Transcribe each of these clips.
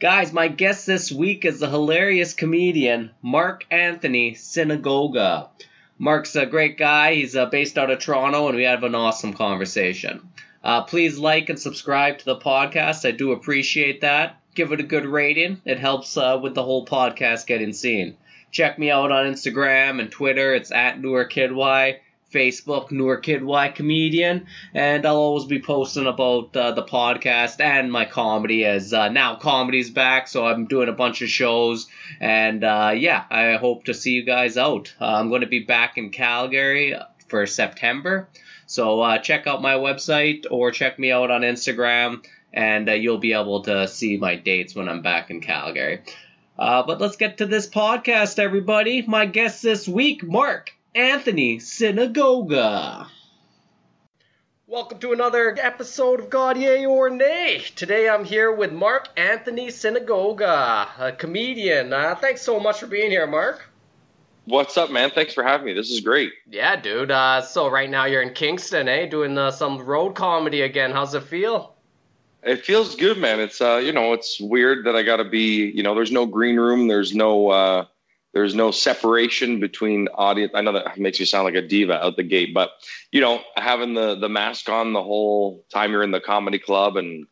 Guys, my guest this week is the hilarious comedian Mark Anthony Synagoga. Mark's a great guy. He's uh, based out of Toronto, and we have an awesome conversation. Uh, please like and subscribe to the podcast. I do appreciate that. Give it a good rating. It helps uh, with the whole podcast getting seen. Check me out on Instagram and Twitter. It's at Kidwai. Facebook, Noor Kidwai Comedian, and I'll always be posting about uh, the podcast and my comedy as uh, now comedy's back, so I'm doing a bunch of shows, and uh, yeah, I hope to see you guys out. Uh, I'm going to be back in Calgary for September, so uh, check out my website or check me out on Instagram, and uh, you'll be able to see my dates when I'm back in Calgary. but let's get to this podcast, everybody. My guest this week, Mark. Anthony Synagoga. Welcome to another episode of God Yay or Nay. Today I'm here with Mark Anthony Synagoga, a comedian. Uh, thanks so much for being here, Mark. What's up, man? Thanks for having me. This is great. Yeah, dude. Uh, so right now you're in Kingston, eh? Doing uh, some road comedy again. How's it feel? It feels good, man. It's uh, you know, it's weird that I got to be, you know, there's no green room, there's no uh there's no separation between audience. I know that makes you sound like a diva out the gate, but you know, having the the mask on the whole time you're in the comedy club and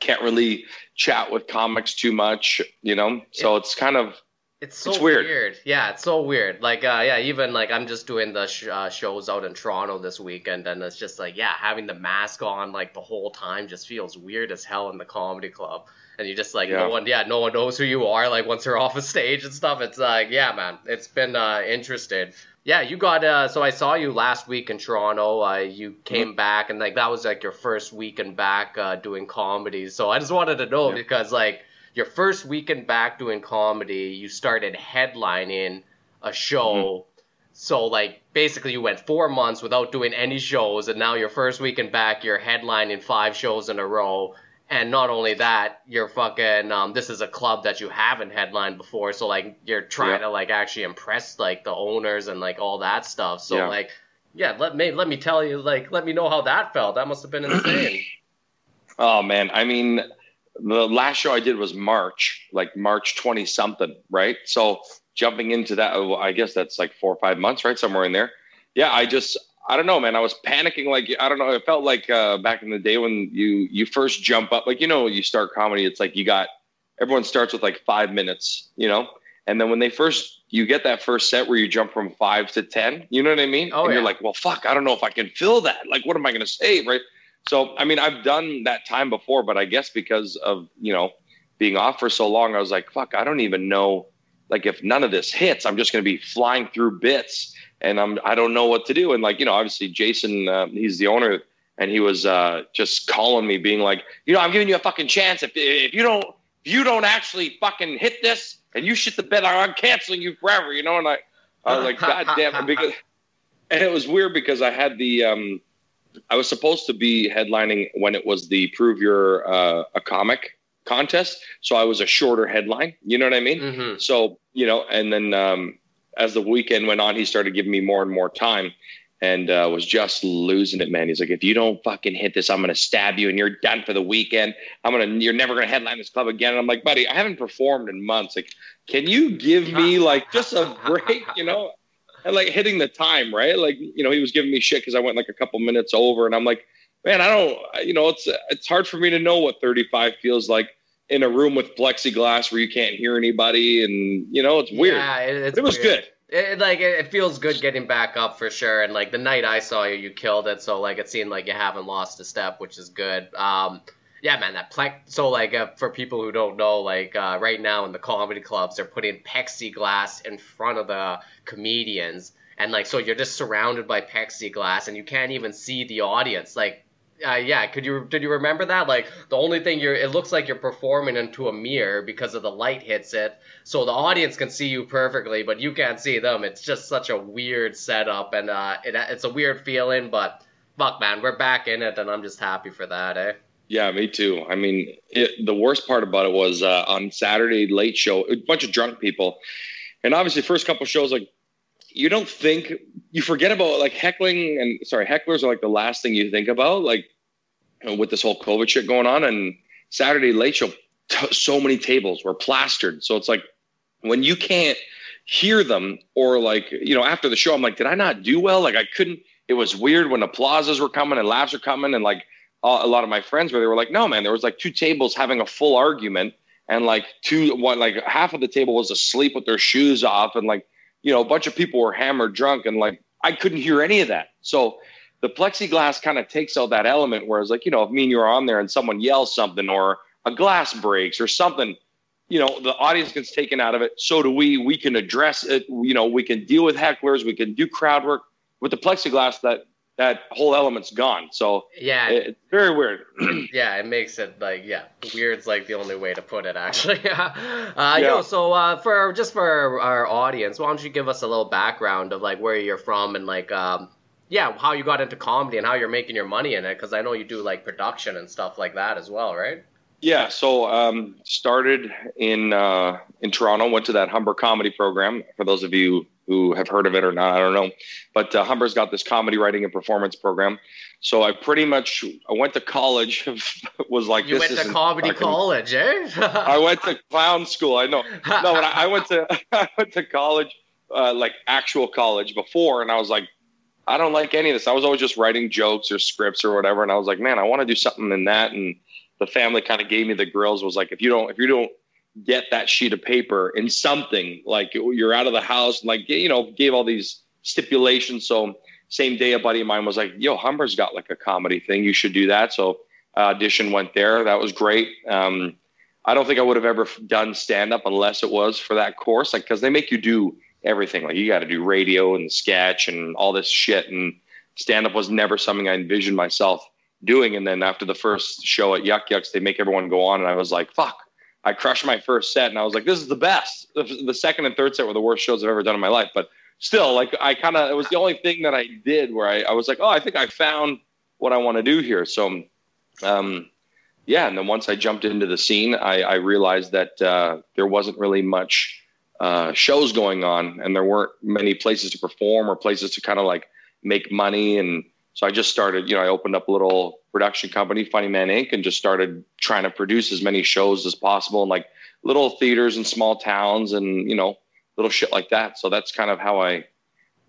can't really chat with comics too much, you know. So it's kind of it's so it's weird. weird. Yeah, it's so weird. Like, uh, yeah, even like I'm just doing the sh- uh, shows out in Toronto this weekend, and it's just like, yeah, having the mask on like the whole time just feels weird as hell in the comedy club and you just like yeah. no one yeah no one knows who you are like once you're off a stage and stuff it's like yeah man it's been uh, interesting yeah you got uh so i saw you last week in toronto uh, you came mm-hmm. back and like that was like your first weekend back uh, doing comedy so i just wanted to know yeah. because like your first weekend back doing comedy you started headlining a show mm-hmm. So like basically you went four months without doing any shows and now your first weekend back you're headlining five shows in a row and not only that, you're fucking um this is a club that you haven't headlined before, so like you're trying yeah. to like actually impress like the owners and like all that stuff. So yeah. like yeah, let me let me tell you like let me know how that felt. That must have been insane. oh man, I mean the last show I did was March, like March 20 something, right? So jumping into that, I guess that's like four or five months, right? Somewhere in there. Yeah, I just, I don't know, man. I was panicking. Like I don't know. It felt like uh, back in the day when you you first jump up. Like you know, you start comedy. It's like you got everyone starts with like five minutes, you know, and then when they first you get that first set where you jump from five to ten. You know what I mean? Oh, and yeah. you're like, well, fuck. I don't know if I can fill that. Like, what am I going to say, right? So I mean, I've done that time before, but I guess because of you know being off for so long, I was like, fuck. I don't even know. Like, if none of this hits, I'm just going to be flying through bits and I'm I don't know what to do. And like you know, obviously Jason, uh, he's the owner, and he was uh, just calling me, being like, you know, I'm giving you a fucking chance. If if you don't if you don't actually fucking hit this and you shit the bed, I'm canceling you forever. You know, and I I was like, God damn it, because and it was weird because I had the um I was supposed to be headlining when it was the prove you're uh, a comic contest, so I was a shorter headline. You know what I mean? Mm-hmm. So you know, and then um, as the weekend went on, he started giving me more and more time and uh, was just losing it, man. He's like, if you don't fucking hit this, I'm to stab you and you're done for the weekend. I'm to, you're never to headline this club again. And I'm like, buddy, I haven't performed in months. Like, can you give me like just a break, you know? And like hitting the time, right? Like, you know, he was giving me shit because I went like a couple minutes over and I'm like, man, I don't, you know, it's, it's hard for me to know what 35 feels like in a room with plexiglass where you can't hear anybody, and you know it's weird. Yeah, it, it was weird. good. It, like it feels good getting back up for sure. And like the night I saw you, you killed it. So like it seemed like you haven't lost a step, which is good. Um, yeah, man, that plex. So like uh, for people who don't know, like uh, right now in the comedy clubs, they're putting plexiglass in front of the comedians, and like so you're just surrounded by plexiglass, and you can't even see the audience. Like Uh, yeah, could you did you remember that? Like the only thing you're, it looks like you're performing into a mirror because of the light hits it, so the audience can see you perfectly, but you can't see them. It's just such a weird setup, and uh, it, it's a weird feeling. But fuck, man, we're back in it, and I'm just happy for that, eh? Yeah, me too. I mean, it, the worst part about it was uh, on Saturday late show, a bunch of drunk people, and obviously first couple shows like you don't think you forget about like heckling and sorry hecklers are like the last thing you think about like you know, with this whole covid shit going on. And saturday late show t- so many tables were plastered. So it's like when you can't hear them or like you know after the show i'm like did i not do well? Like i couldn't it was weird when applauses were coming and laughs were coming. And like a lot of my friends where they were like no man there was like two tables having a full argument and like two one like half of the table was asleep with their shoes off and like you know, a bunch of people were hammered drunk and like I couldn't hear any of that. So the plexiglass kind of takes out that element. Whereas, like, you know, if me and you are on there and someone yells something or a glass breaks or something, you know, the audience gets taken out of it. So do we. We can address it. You know, we can deal with hecklers. We can do crowd work with the plexiglass. That that whole element's gone. So yeah, it, it's very weird. yeah, it makes it like yeah, weird's like the only way to put it actually. uh, yeah. Yo, so uh, for just for our audience, why don't you give us a little background of like where you're from and like um, yeah, how you got into comedy and how you're making your money in it? Because I know you do like production and stuff like that as well, right? Yeah, so um, started in uh, in Toronto. Went to that Humber comedy program. For those of you who have heard of it or not, I don't know. But uh, Humber's got this comedy writing and performance program. So I pretty much I went to college. was like you went to comedy college, eh? I went to clown school. I know. No, when I, I went to I went to college, uh, like actual college before, and I was like, I don't like any of this. I was always just writing jokes or scripts or whatever, and I was like, man, I want to do something in that and the family kind of gave me the grills was like if you don't if you don't get that sheet of paper and something like you're out of the house and like you know gave all these stipulations. So same day a buddy of mine was like yo humber's got like a comedy thing. You should do that. So audition went there. That was great. Um, i don't think i would have ever done stand up unless it was for that course like because they make you do everything. Like you got to do radio and sketch and all this shit and stand up was never something i envisioned myself doing. And then after the first show at Yuk Yuk's, they make everyone go on, and I was like, fuck. I crushed my first set, and I was like, this is the best. The second and third set were the worst shows I've ever done in my life, but still, like, I kind of it was the only thing that I did where I, I was like, oh, I think I found what I want to do here. So, um, yeah, and then once I jumped into the scene, I, I realized that uh, there wasn't really much uh, shows going on, and there weren't many places to perform or places to kind of like make money and so I just started, you know, I opened up a little production company, Funny Man Inc., and just started trying to produce as many shows as possible in like little theaters and small towns and, you know, little shit like that. So that's kind of how I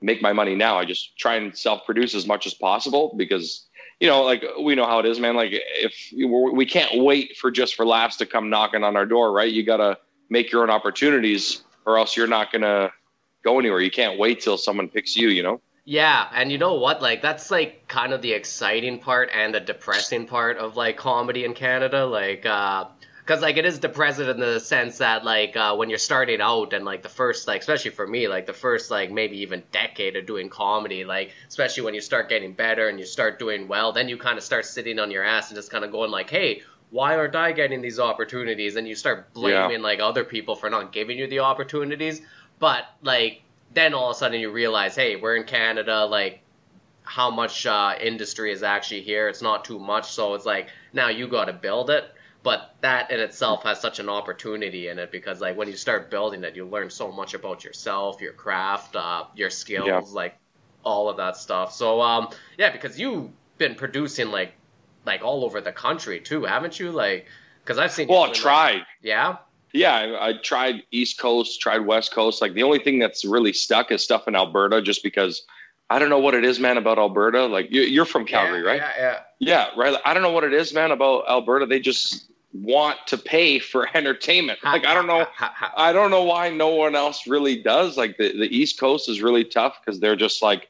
make my money now. I just try and self produce as much as possible because, you know, like we know how it is, man. Like if we can't wait for just for laughs to come knocking on our door, right? You got to make your own opportunities or else you're not going to go anywhere. You can't wait till someone picks you, you know? Yeah, and you know what? Like that's like kind of the exciting part and the depressing part of like comedy in Canada. Like, uh, because like it is depressing in the sense that like uh, when you're starting out and like the first like especially for me like the first like maybe even decade of doing comedy like especially when you start getting better and you start doing well then you kind of start sitting on your ass and just kind of going like hey why aren't I getting these opportunities and you start blaming yeah. like other people for not giving you the opportunities but like then all of a sudden you realize, hey, we're in Canada, like how much uh, industry is actually here. It's not too much, so it's like now you got to build it. But that in itself has such an opportunity in it because like when you start building it, you learn so much about yourself, your craft, uh, your skills, yeah. like all of that stuff. So um, yeah, because you've been producing like like all over the country too, haven't you? Like because I've seen. Well, I tried. Like, yeah. Yeah, I, I, tried East Coast, tried West Coast. Like the only thing that's really stuck is stuff in Alberta, just because I don't know what it is, man, about Alberta. Like you, are from Calgary, yeah, right? Yeah, yeah. Yeah, right. I don't know what it is, man, about Alberta. They just want to pay for entertainment. Like I don't know, I don't know why no one else really does. Like the, the East Coast is really tough because they're just like,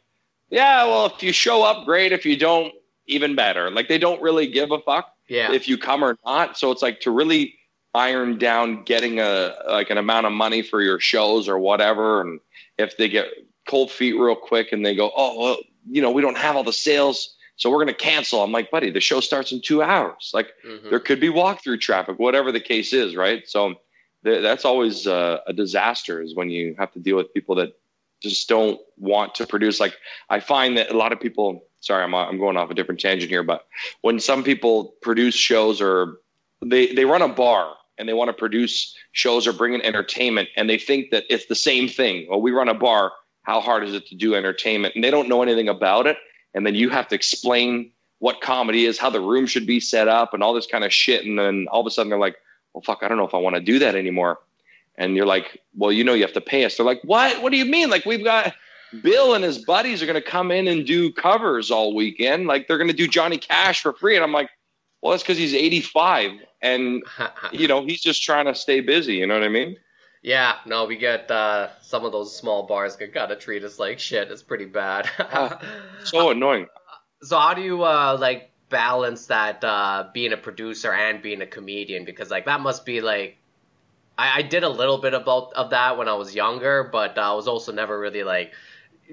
yeah, well, if you show up, great. If you don't, even better. Like they don't really give a fuck yeah. if you come or not. So it's like to really iron down getting a like an amount of money for your shows or whatever and if they get cold feet real quick and they go oh well you know we don't have all the sales So we're going to cancel. I'm like, buddy, the show starts in two hours. Like mm-hmm. there could be walkthrough traffic, whatever the case is, right? So th- that's always uh, a disaster is when you have to deal with people that just don't want to produce. Like I find that a lot of people, sorry, I'm, I'm going off a different tangent here, but when some people produce shows or they, they run a bar and they want to produce shows or bring in entertainment and they think that it's the same thing. Well, we run a bar. How hard is it to do entertainment? And they don't know anything about it and then you have to explain what comedy is, how the room should be set up, and all this kind of shit. And then all of a sudden they're like, "Well, fuck, I don't know if I want to do that anymore." And you're like, "Well, you know, you have to pay us." They're like, "What? What do you mean? Like we've got." Bill and his buddies are going to come in and do covers all weekend. Like they're going to do Johnny Cash for free. And I'm like, well, that's because he's 85 and, you know, he's just trying to stay busy. You know what I mean? Yeah, no, we get uh, some of those small bars that gotta treat us like shit. It's pretty bad. so annoying. So how do you uh, like balance that uh, being a producer and being a comedian? Because like that must be like I, I did a little bit about of that when I was younger, but I was also never really like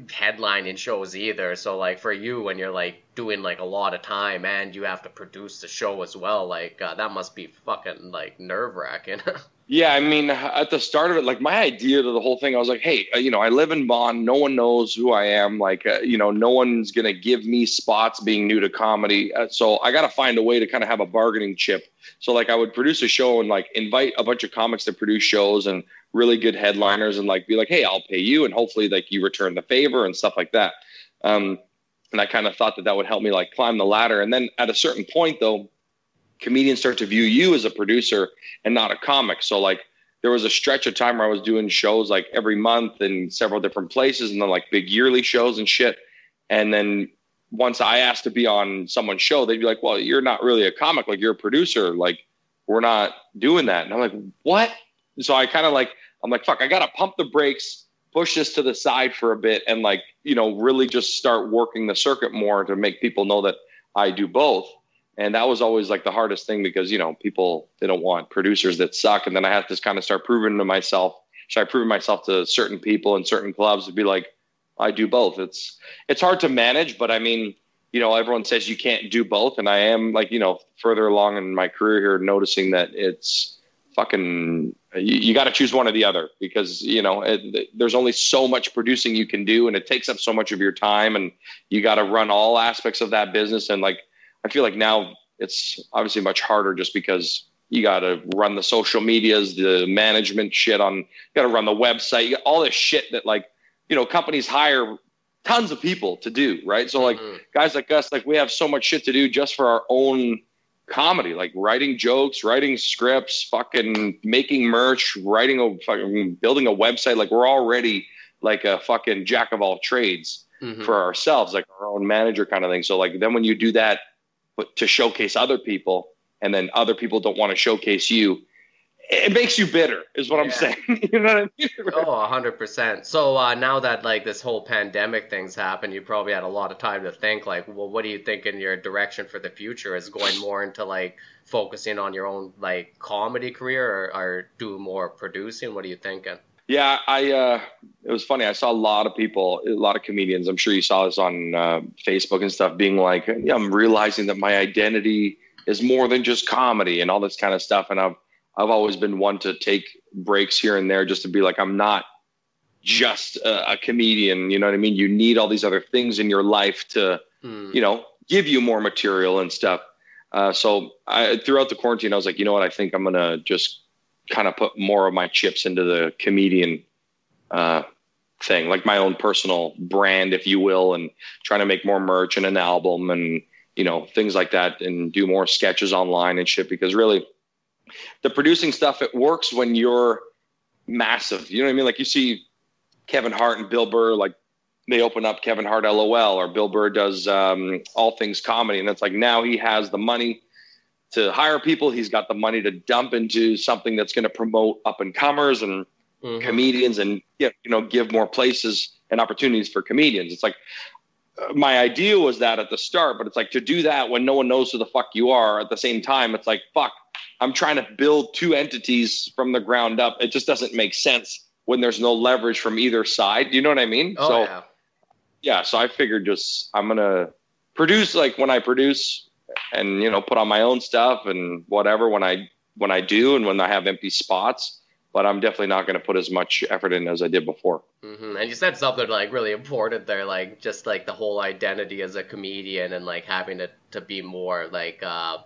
headlining shows either. So like for you, when you're like doing like a lot of time and you have to produce the show as well, like uh, that must be fucking like nerve wracking. Yeah, I mean, at the start of it, like my idea to the whole thing, I was like, hey, uh, you know, I live in Vaughan. No one knows who I am. Like, uh, you know, no one's going to give me spots being new to comedy. Uh, so I got to find a way to kind of have a bargaining chip. So, like, I would produce a show and like invite a bunch of comics to produce shows and really good headliners and like be like, hey, I'll pay you. And hopefully, like, you return the favor and stuff like that. Um, and I kind of thought that that would help me like climb the ladder. And then at a certain point, though, comedians start to view you as a producer and not a comic. So like there was a stretch of time where I was doing shows like every month in several different places and then like big yearly shows and shit. And then once I asked to be on someone's show, they'd be like, well, you're not really a comic. Like you're a producer. Like we're not doing that. And I'm like, what? So I kind of like, I'm like, fuck, I got to pump the brakes, push this to the side for a bit and like, you know, really just start working the circuit more to make people know that I do both and that was always like the hardest thing because you know people they don't want producers that suck. And then i have to kind of start proving to myself so i prove myself to certain people and certain clubs to be like i do both. It's it's hard to manage but i mean you know everyone says you can't do both. And i am like you know further along in my career here noticing that it's fucking you, you got to choose one or the other because you know it, there's only so much producing you can do and it takes up so much of your time and you got to run all aspects of that business. And like I feel like now it's obviously much harder just because you got to run the social medias, the management shit on, you got to run the website, you got all this shit that like, you know, companies hire tons of people to do, right? So like mm-hmm. guys like us, like we have so much shit to do just for our own comedy, like writing jokes, writing scripts, fucking making merch, writing a fucking building a website. Like we're already like a fucking jack of all trades mm-hmm. for ourselves, like our own manager kind of thing. So like then when you do that but to showcase other people and then other people don't want to showcase you it makes you bitter is what yeah. i'm saying. You know what i mean? Oh 100% so uh, now that like this whole pandemic thing's happened you probably had a lot of time to think like well what do you think in your direction for the future is going more into like focusing on your own like comedy career or, or do more producing? What are you thinking yeah, I. Uh, it was funny. I saw a lot of people, a lot of comedians. I'm sure you saw this on uh, Facebook and stuff, being like, yeah, "I'm realizing that my identity is more than just comedy and all this kind of stuff." And I've I've always been one to take breaks here and there just to be like, I'm not just a, a comedian. You know what I mean? You need all these other things in your life to, mm. you know, give you more material and stuff. Uh, so I, throughout the quarantine, I was like, you know what? I think I'm gonna just kind of put more of my chips into the comedian uh, thing, like my own personal brand, if you will, and trying to make more merch and an album and you know things like that, and do more sketches online and shit. Because really, the producing stuff it works when you're massive. You know what I mean? Like you see Kevin Hart and Bill Burr, like they open up Kevin Hart LOL, or Bill Burr does um, all things comedy, and it's like now he has the money to hire people. He's got the money to dump into something that's going to promote up and comers and mm-hmm. comedians and you know give more places and opportunities for comedians. It's like uh, my idea was that at the start, but it's like to do that when no one knows who the fuck you are at the same time. It's like fuck. I'm trying to build two entities from the ground up. It just doesn't make sense when there's no leverage from either side. You know what I mean? Oh, so yeah. yeah, so I figured just I'm gonna produce like when I produce and you know put on my own stuff and whatever when I when I do and when I have empty spots. But I'm definitely not going to put as much effort in as I did before. Mm-hmm. And you said something like really important there, like just like the whole identity as a comedian and like having to to be more like. uh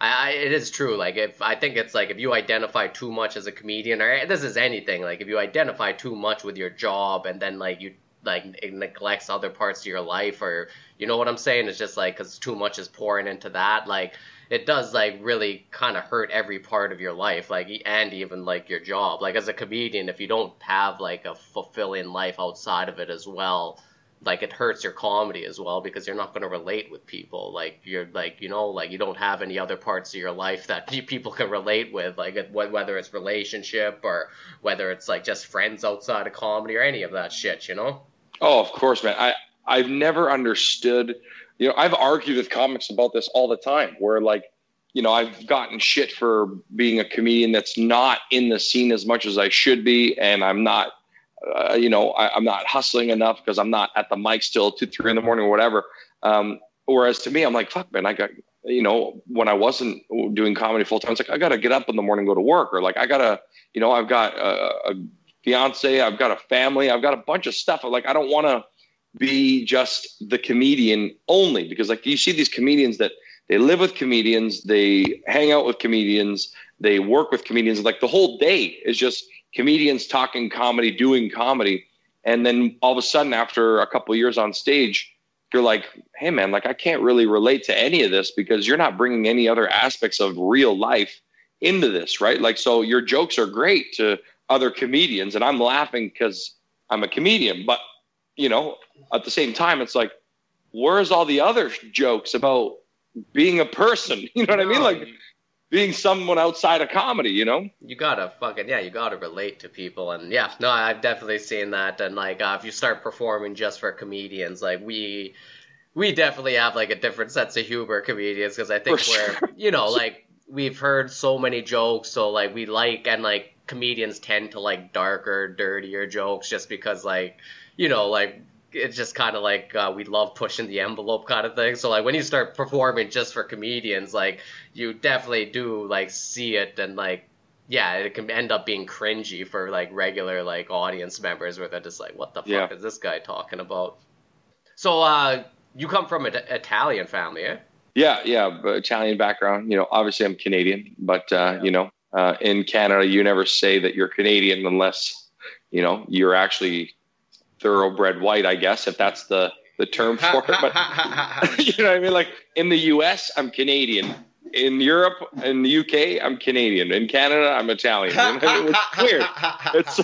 I, it is true. Like if I think it's like if you identify too much as a comedian, or this is anything. Like if you identify too much with your job, and then like you like it neglects other parts of your life, or you know what I'm saying? It's just like because too much is pouring into that. Like it does like really kind of hurt every part of your life, like and even like your job. Like as a comedian, if you don't have like a fulfilling life outside of it as well, like it hurts your comedy as well because you're not going to relate with people. Like you're like you know like you don't have any other parts of your life that people can relate with like whether it's relationship or whether it's like just friends outside of comedy or any of that shit you know? Oh of course man. I i've never understood you know i've argued with comics about this all the time where like you know i've gotten shit for being a comedian that's not in the scene as much as i should be and i'm not uh, you know, I, am not hustling enough because I'm not at the mic still two, three in the morning or whatever. Um, whereas to me, I'm like, fuck, man, I got, you know, when I wasn't doing comedy full time, it's like, I got to get up in the morning, go to work, or like, I got to, you know, I've got a, a fiance, I've got a family, I've got a bunch of stuff. Like, I don't want to be just the comedian only because, like, you see these comedians that they live with comedians, they hang out with comedians, they work with comedians. Like, the whole day is just, comedians talking comedy, doing comedy. And then all of a sudden, after a couple years on stage, you're like, hey, man, like I can't really relate to any of this because you're not bringing any other aspects of real life into this, right? Like, so your jokes are great to other comedians, and I'm laughing because I'm a comedian. But, you know, at the same time, it's like, where's all the other jokes about being a person? You know what I mean? Like, being someone outside of comedy, you know? You gotta fucking yeah, you gotta relate to people, and yeah, no, I've definitely seen that. And like, uh, if you start performing just for comedians, like we, we definitely have like a different sense of humor, comedians, because I think for we're, sure. you know, like we've heard so many jokes, so like we like and like comedians tend to like darker, dirtier jokes, just because like, you know, like it's just kind of like uh, we love pushing the envelope kind of thing. So like when you start performing just for comedians, like you definitely do like see it and like yeah, it can end up being cringy for like regular like audience members where they're just like, what the fuck yeah. is this guy talking about? So uh, you come from an Italian family, eh? Yeah, yeah, Italian background. You know, obviously I'm Canadian, but uh, yeah. you know, uh, in Canada you never say that you're Canadian unless you know you're actually thoroughbred white, I guess, if that's the the term for it. But you know what I mean? Like in the U.S., I'm Canadian. In Europe, in the UK, I'm Canadian. In Canada, I'm Italian. it's weird. It's,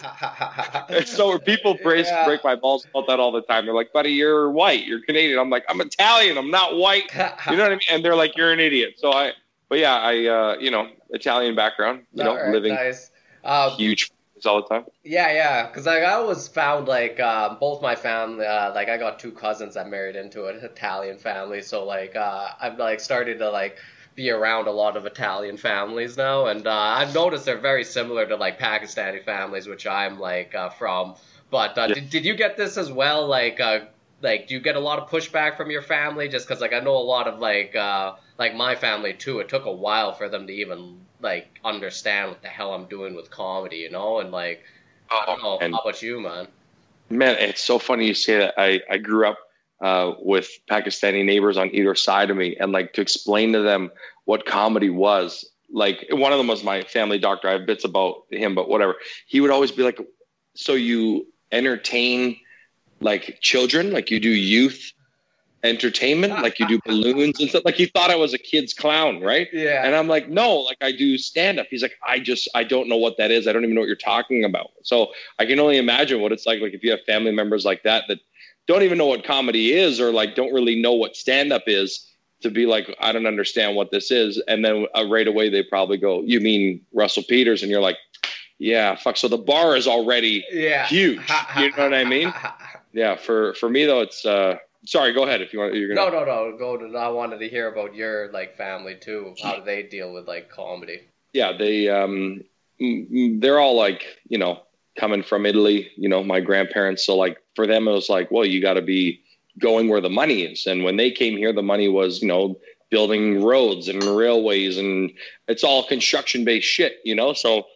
it's so people break, yeah. break my balls about that all the time. They're like, "Buddy, you're white. You're Canadian." I'm like, "I'm Italian. I'm not white." You know what I mean? And they're like, "You're an idiot." So I, but yeah, I, uh, you know, Italian background. You know, right, living nice. um, huge all the time? Yeah, yeah. Because like, I always found like uh, both my family, uh, like I got two cousins that married into an Italian family, so like uh, I've like started to like be around a lot of Italian families now, and uh, I've noticed they're very similar to like Pakistani families, which I'm like uh, from. But uh, yeah. did, did you get this as well? Like, uh, like do you get a lot of pushback from your family? Just because like I know a lot of like uh, like my family too. It took a while for them to even like understand what the hell I'm doing with comedy, you know, and like I don't know. And, how about you, man? Man, it's so funny you say that. I I grew up uh, with Pakistani neighbors on either side of me, and like to explain to them what comedy was. Like one of them was my family doctor. I have bits about him, but whatever. He would always be like, "So you entertain like children, like you do youth entertainment, like you do balloons and stuff. Like he thought I was a kid's clown, right? Yeah. And I'm like, no, like I do stand up. He's like, I just I don't know what that is. I don't even know what you're talking about. So I can only imagine what it's like, like if you have family members like that that don't even know what comedy is or like don't really know what stand up is to be like, I don't understand what this is. And then uh, right away they probably go, you mean Russell Peters? And you're like, yeah, fuck. So the bar is already yeah. huge. you know what I mean? Yeah. For, for me though, it's, uh, sorry, go ahead if you want. You're gonna... No, no, no. Go. To, I wanted to hear about your like family too. How do they deal with like comedy? Yeah, they um, they're all like you know coming from Italy. You know, my grandparents. So like for them, it was like, well, you got to be going where the money is. And when they came here, the money was, you know, building roads and railways and it's all construction based shit, you know? So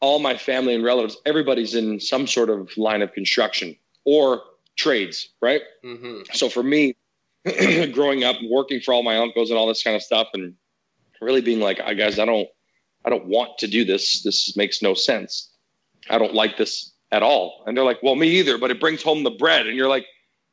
all my family and relatives, everybody's in some sort of line of construction or trades, right? Mm-hmm. So for me, growing up, working for all my uncles and all this kind of stuff, and really being like, I guys, I don't, I don't want to do this. This makes no sense. I don't like this at all. And they're like, well, me either, but it brings home the bread. And you're like,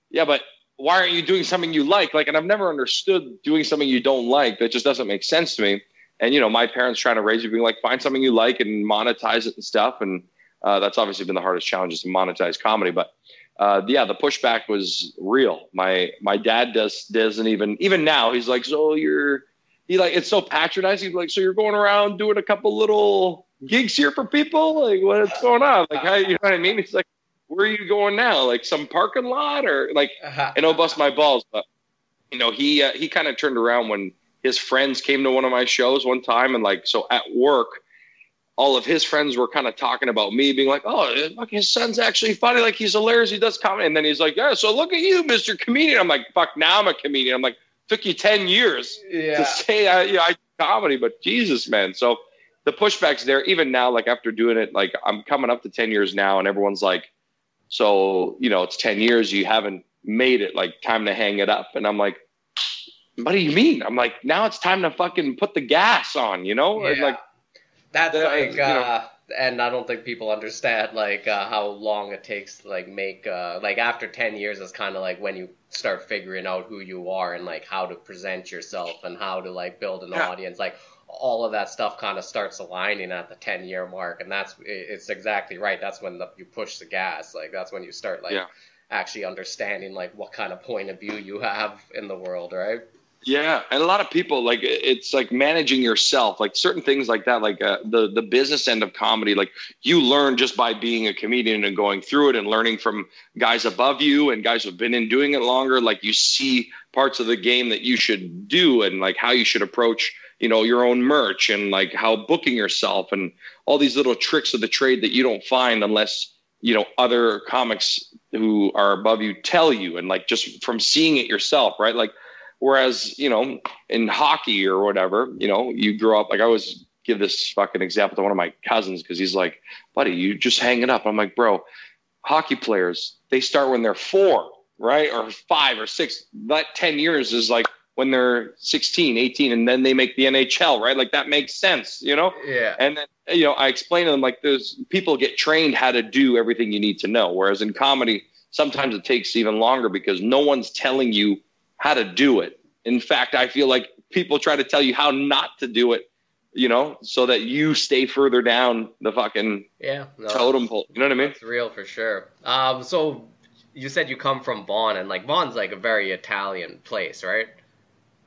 yeah, but why aren't you doing something you like? Like, and I've never understood doing something you don't like. That just doesn't make sense to me. And, you know, my parents trying to raise you being like, find something you like and monetize it and stuff. And uh, that's obviously been the hardest challenge is to monetize comedy. But uh, yeah, the pushback was real. My, my dad does, doesn't even, even now he's like, so you're, he like, it's so patronizing. He's like, so you're going around doing a couple little gigs here for people? Like, what's going on? Like, how, you know what I mean? He's like, where are you going now? Like some parking lot or like, uh-huh. and I'll bust my balls. But, you know, he, uh, he kind of turned around when his friends came to one of my shows one time. And like, so at work, all of his friends were kind of talking about me, being like, "Oh, look, his son's actually funny. Like he's hilarious. He does comedy." And then he's like, "Yeah, so look at you, Mister Comedian." I'm like, "Fuck, now I'm a comedian." I'm like, "Took you ten years yeah. to say I, you know, I do comedy, but Jesus, man." So the pushback's there. Even now, like after doing it, like I'm coming up to ten years now, and everyone's like, so, you know, it's 10 years, you haven't made it, like, time to hang it up. And I'm like, what do you mean? I'm like, now it's time to fucking put the gas on, you know? Yeah. like, that's the, like, uh, know, and I don't think people understand like uh, how long it takes to like make uh, like after 10 years is kind of like when you start figuring out who you are and like how to present yourself and how to like build an yeah. audience like all of that stuff kind of starts aligning at the 10 year mark and that's it's exactly right. That's when the, you push the gas. Like that's when you start like yeah. actually understanding like what kind of point of view you have in the world right? Yeah and a lot of people like it's like managing yourself like certain things like that like uh, the the business end of comedy like you learn just by being a comedian and going through it and learning from guys above you and guys who've been in doing it longer. Like you see parts of the game that you should do and like how you should approach you know your own merch and like how booking yourself and all these little tricks of the trade that you don't find unless you know other comics who are above you tell you and like just from seeing it yourself right? Like whereas you know in hockey or whatever you know you grow up like i always give this fucking example to one of my cousins because he's like buddy you just hang it up. I'm like bro hockey players they start when they're four right? Or five or six. That 10 years is like when they're 16, 18, and then they make the NHL, right? Like that makes sense, you know? Yeah. And then, you know, I explain to them like there's people get trained how to do everything you need to know. Whereas in comedy, sometimes it takes even longer because no one's telling you how to do it. In fact, I feel like people try to tell you how not to do it, you know, so that you stay further down the fucking yeah no, totem pole. You know what I mean? It's real for sure. Um, so you said you come from Vaughan, and like Vaughan's like a very Italian place, right?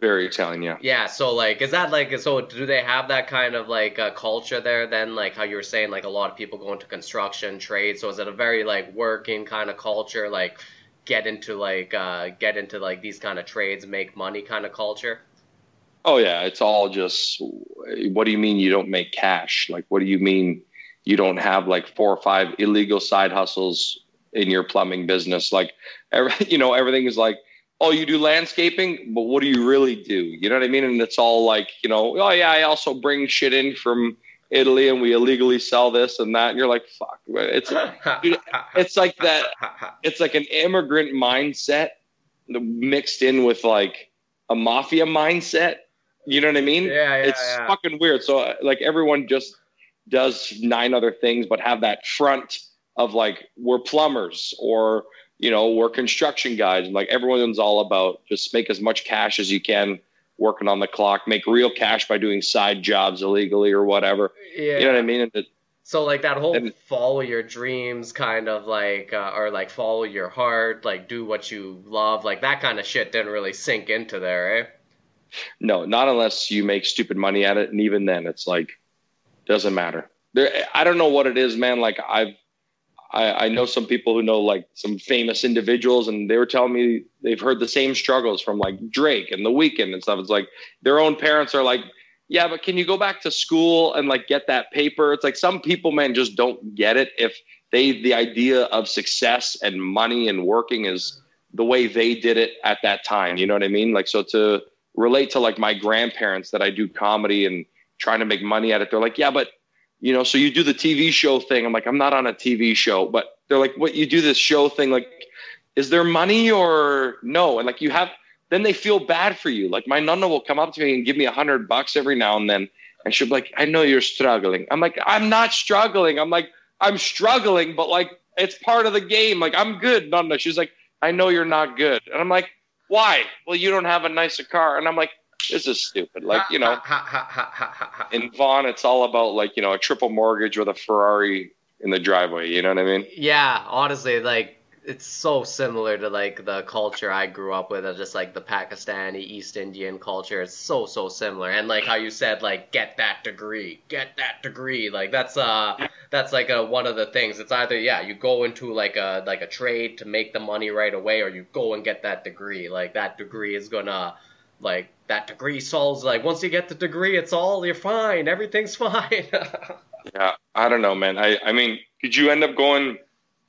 Very Italian, yeah. Yeah, so like, is that like, so do they have that kind of like uh, culture there then? Like how you were saying, like a lot of people go into construction, trade. So is it a very like working kind of culture? Like get into like, uh, get into like these kind of trades, make money kind of culture? Oh yeah, it's all just, what do you mean you don't make cash? Like, what do you mean you don't have like four or five illegal side hustles in your plumbing business? Like, every, you know, everything is like, oh, you do landscaping, but what do you really do? You know what I mean? And it's all like, you know, oh yeah, I also bring shit in from Italy and we illegally sell this and that. And you're like, fuck, it's it's like that. It's like an immigrant mindset mixed in with like a mafia mindset. You know what I mean? Yeah, yeah It's yeah. fucking weird. So like everyone just does nine other things, but have that front of like we're plumbers or you know, we're construction guys. And like everyone's all about just make as much cash as you can working on the clock, make real cash by doing side jobs illegally or whatever. Yeah. You know what I mean? It, so like that whole and, follow your dreams kind of like, uh, or like follow your heart, like do what you love, like that kind of shit didn't really sink into there, eh? No, not unless you make stupid money at it. And even then it's like, doesn't matter. There, I don't know what it is, man. Like I've, I, I know some people who know like some famous individuals, and they were telling me they've heard the same struggles from like Drake and The Weeknd and stuff. It's like their own parents are like, yeah, but can you go back to school and like get that paper? It's like some people, man, just don't get it. If they the idea of success and money and working is the way they did it at that time. You know what I mean? Like, so to relate to like my grandparents that I do comedy and trying to make money at it, they're like, yeah, but you know, so you do the TV show thing. I'm like, I'm not on a TV show, but they're like, what you do this show thing? Like, is there money or no? And like, you have, then they feel bad for you. Like my nonna will come up to me and give me a hundred bucks every now and then. And she'll be like, I know you're struggling. I'm like, I'm not struggling. I'm like, I'm struggling, but like, it's part of the game. Like, I'm good, nonna. She's like, I know you're not good. And I'm like, why? Well, you don't have a nicer car. And I'm like, this is stupid. Like, you know, in Vaughan, it's all about like, you know, a triple mortgage with a Ferrari in the driveway. You know what I mean? Yeah, honestly, like it's so similar to like the culture I grew up with, of just like the Pakistani East Indian culture. It's so so similar, and like how you said, like get that degree, get that degree. Like that's uh that's like a, one of the things. It's either yeah you go into like a like a trade to make the money right away, or you go and get that degree. Like that degree is gonna like that degree solves like once you get the degree, it's all you're fine, everything's fine. yeah, I don't know, man. I I mean, did you end up going?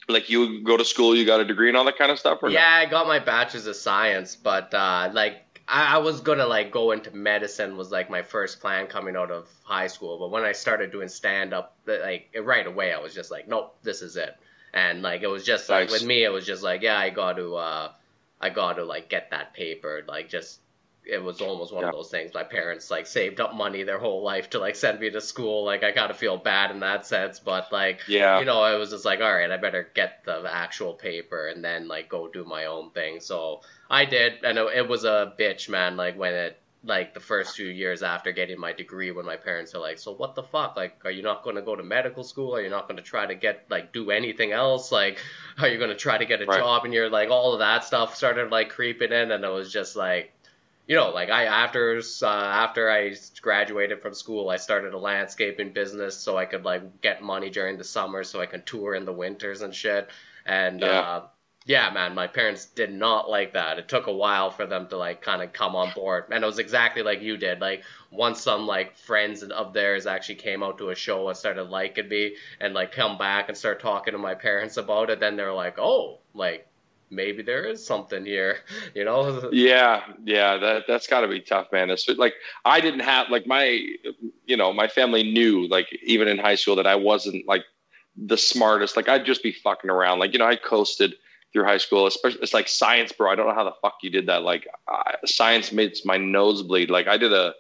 like you go to school, you got a degree and all that kind of stuff, or yeah, no? I got my bachelor's of science, but uh, like I, I, was gonna like go into medicine was like my first plan coming out of high school, but when I started doing stand up, like right away, I was just like, nope, this is it, and like it was just like nice. with me, it was just like, yeah, I got to, uh, I got to like get that paper, like just it was almost one yeah. of those things. My parents like saved up money their whole life to like send me to school. Like I kind of feel bad in that sense, but like yeah, you know, I was just like, all right, I better get the actual paper and then like go do my own thing. So I did, and it was a bitch, man. Like when it like the first few years after getting my degree when my parents are like so what the fuck like are you not going to go to medical school are you not going to try to get like do anything else like are you going to try to get a right. job and you're like all of that stuff started like creeping in and it was just like you know, like I after uh, after I graduated from school, I started a landscaping business so I could like get money during the summer so I could tour in the winters and shit. And yeah. Uh, yeah, man, my parents did not like that. It took a while for them to like kind of come on board, and it was exactly like you did. Like once some like friends of theirs actually came out to a show and started liking me, and like come back and start talking to my parents about it, then they're like, oh, like maybe there is something here, you know? Yeah, yeah, that that's got to be tough, man. It's like I didn't have like my, you know, my family knew like even in high school that I wasn't like the smartest. Like I'd just be fucking around. Like you know, I coasted through high school. Especially it's like science, bro. I don't know how the fuck you did that. Like science makes my nose bleed. Like I did a